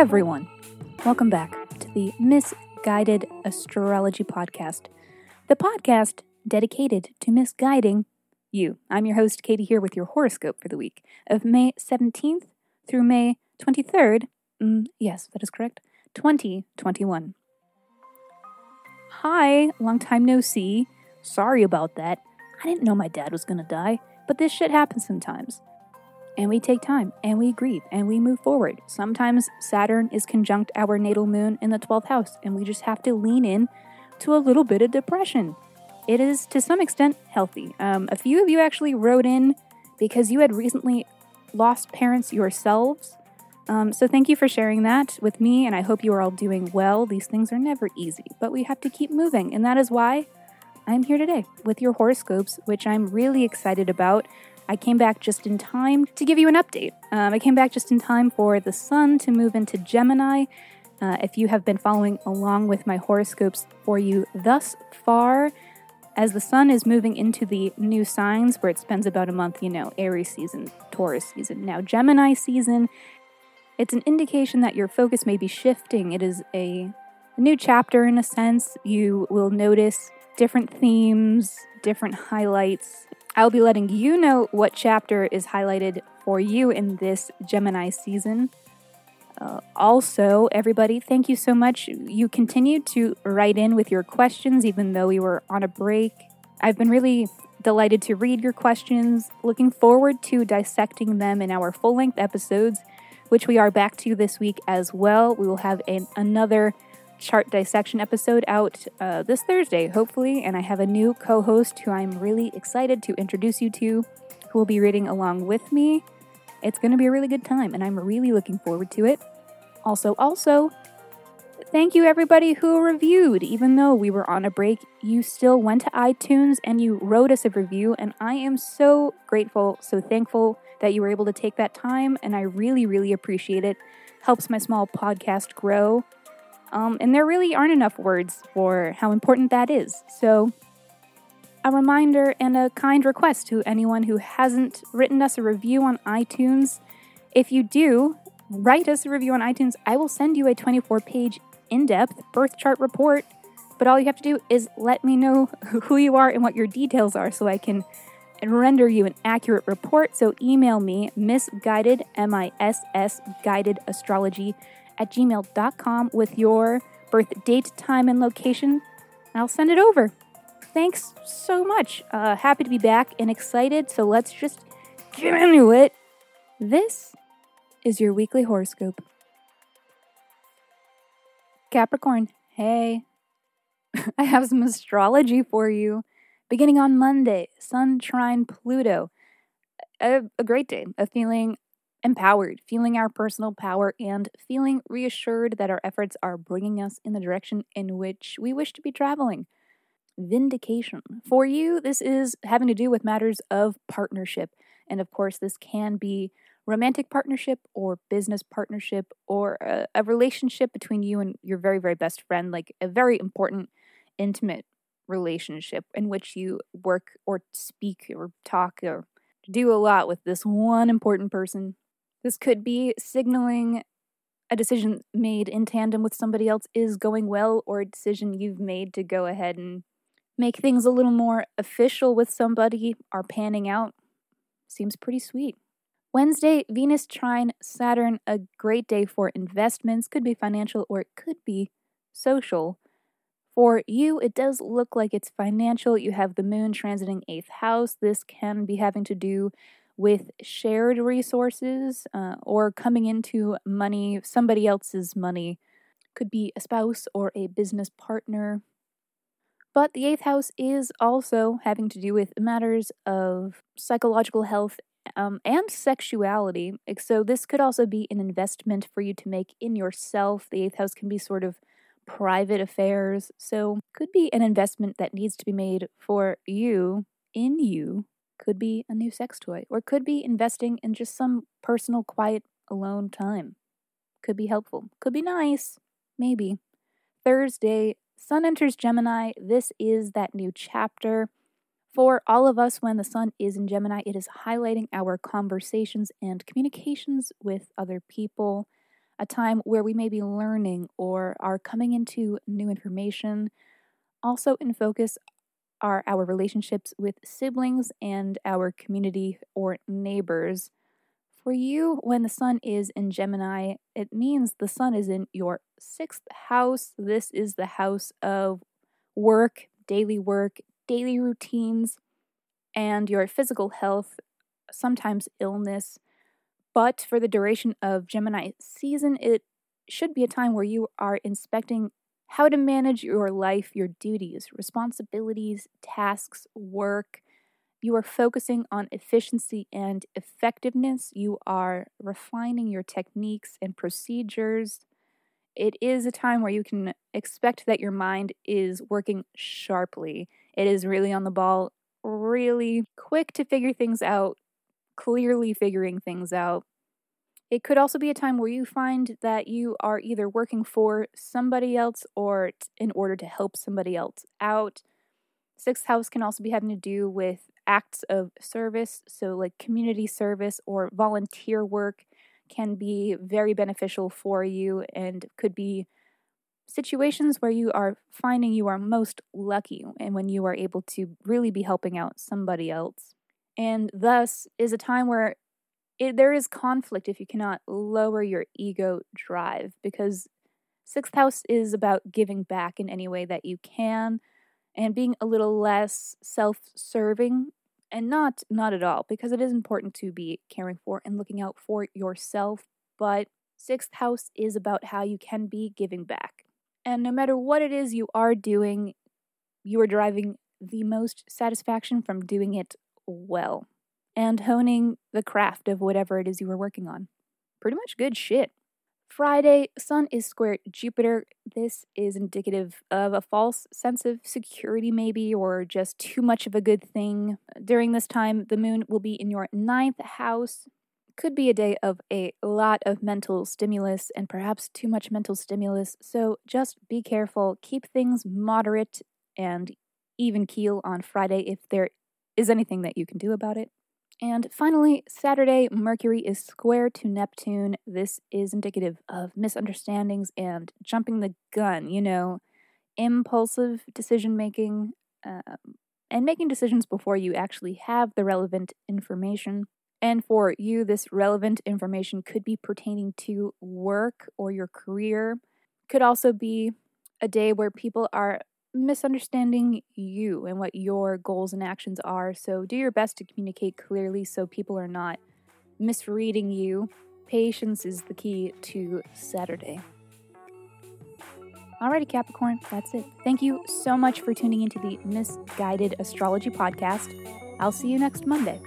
everyone. Welcome back to the Miss Guided Astrology Podcast, the podcast dedicated to misguiding you. I'm your host, Katie, here with your horoscope for the week of May 17th through May 23rd. Mm, yes, that is correct. 2021. Hi, long time no see. Sorry about that. I didn't know my dad was gonna die, but this shit happens sometimes. And we take time, and we grieve, and we move forward. Sometimes Saturn is conjunct our natal moon in the 12th house, and we just have to lean in to a little bit of depression. It is, to some extent, healthy. Um, a few of you actually wrote in because you had recently lost parents yourselves. Um, so, thank you for sharing that with me, and I hope you are all doing well. These things are never easy, but we have to keep moving, and that is why I'm here today with your horoscopes, which I'm really excited about. I came back just in time to give you an update. Um, I came back just in time for the sun to move into Gemini. Uh, if you have been following along with my horoscopes for you thus far, as the sun is moving into the new signs where it spends about a month, you know, Aries season, Taurus season, now Gemini season, it's an indication that your focus may be shifting. It is a, a new chapter in a sense. You will notice different themes, different highlights. I'll be letting you know what chapter is highlighted for you in this Gemini season. Uh, also, everybody, thank you so much. You continued to write in with your questions even though we were on a break. I've been really delighted to read your questions, looking forward to dissecting them in our full length episodes, which we are back to this week as well. We will have an, another chart dissection episode out uh, this Thursday, hopefully, and I have a new co host who I'm really excited to introduce you to, who will be reading along with me. It's going to be a really good time, and I'm really looking forward to it. Also, also, thank you everybody who reviewed. Even though we were on a break, you still went to iTunes and you wrote us a review, and I am so grateful, so thankful that you were able to take that time, and I really, really appreciate it. Helps my small podcast grow. Um, and there really aren't enough words for how important that is. So, a reminder and a kind request to anyone who hasn't written us a review on iTunes. If you do, write us a review on iTunes. I will send you a 24 page in depth birth chart report. But all you have to do is let me know who you are and what your details are so I can render you an accurate report. So email me, misguided, M I S S, guided astrology at gmail.com with your birth date, time, and location. I'll send it over. Thanks so much. Uh, happy to be back and excited. So let's just get into it. This is your weekly horoscope. Capricorn, hey. I have some astrology for you. Beginning on Monday, Sun trine Pluto. A, a great day a feeling empowered, feeling our personal power, and feeling reassured that our efforts are bringing us in the direction in which we wish to be traveling. Vindication. For you, this is having to do with matters of partnership. And of course, this can be romantic partnership or business partnership or a, a relationship between you and your very, very best friend, like a very important, intimate relationship in which you work or speak or talk or do a lot with this one important person this could be signaling a decision made in tandem with somebody else is going well, or a decision you've made to go ahead and make things a little more official with somebody are panning out. Seems pretty sweet. Wednesday, Venus trine Saturn, a great day for investments, could be financial or it could be social. For you, it does look like it's financial. You have the moon transiting eighth house. This can be having to do with shared resources uh, or coming into money, somebody else's money. Could be a spouse or a business partner. But the eighth house is also having to do with matters of psychological health um, and sexuality. So, this could also be an investment for you to make in yourself. The eighth house can be sort of private affairs. So, could be an investment that needs to be made for you, in you, could be a new sex toy, or could be investing in just some personal, quiet, alone time. Could be helpful. Could be nice. Maybe. Thursday, Sun enters Gemini. This is that new chapter. For all of us, when the Sun is in Gemini, it is highlighting our conversations and communications with other people. a time where we may be learning or are coming into new information. Also, in focus are our relationships with siblings and our community or neighbors. For you, when the sun is in Gemini, it means the sun is in your sixth house. This is the house of work, daily work, daily routines, and your physical health, sometimes illness. But for the duration of Gemini season, it should be a time where you are inspecting how to manage your life, your duties, responsibilities, tasks, work. You are focusing on efficiency and effectiveness. You are refining your techniques and procedures. It is a time where you can expect that your mind is working sharply. It is really on the ball, really quick to figure things out, clearly figuring things out. It could also be a time where you find that you are either working for somebody else or in order to help somebody else out. Sixth house can also be having to do with acts of service, so like community service or volunteer work can be very beneficial for you and could be situations where you are finding you are most lucky and when you are able to really be helping out somebody else. And thus is a time where it, there is conflict if you cannot lower your ego drive because sixth house is about giving back in any way that you can and being a little less self-serving and not not at all because it is important to be caring for and looking out for yourself but sixth house is about how you can be giving back. And no matter what it is you are doing you are deriving the most satisfaction from doing it well and honing the craft of whatever it is you were working on. Pretty much good shit. Friday, Sun is square Jupiter. This is indicative of a false sense of security, maybe, or just too much of a good thing. During this time, the moon will be in your ninth house. Could be a day of a lot of mental stimulus and perhaps too much mental stimulus, so just be careful. Keep things moderate and even keel on Friday if there is anything that you can do about it. And finally, Saturday, Mercury is square to Neptune. This is indicative of misunderstandings and jumping the gun, you know, impulsive decision making, um, and making decisions before you actually have the relevant information. And for you, this relevant information could be pertaining to work or your career. Could also be a day where people are misunderstanding you and what your goals and actions are. So do your best to communicate clearly so people are not misreading you. Patience is the key to Saturday. Alrighty, Capricorn, that's it. Thank you so much for tuning into the Miss Guided Astrology Podcast. I'll see you next Monday.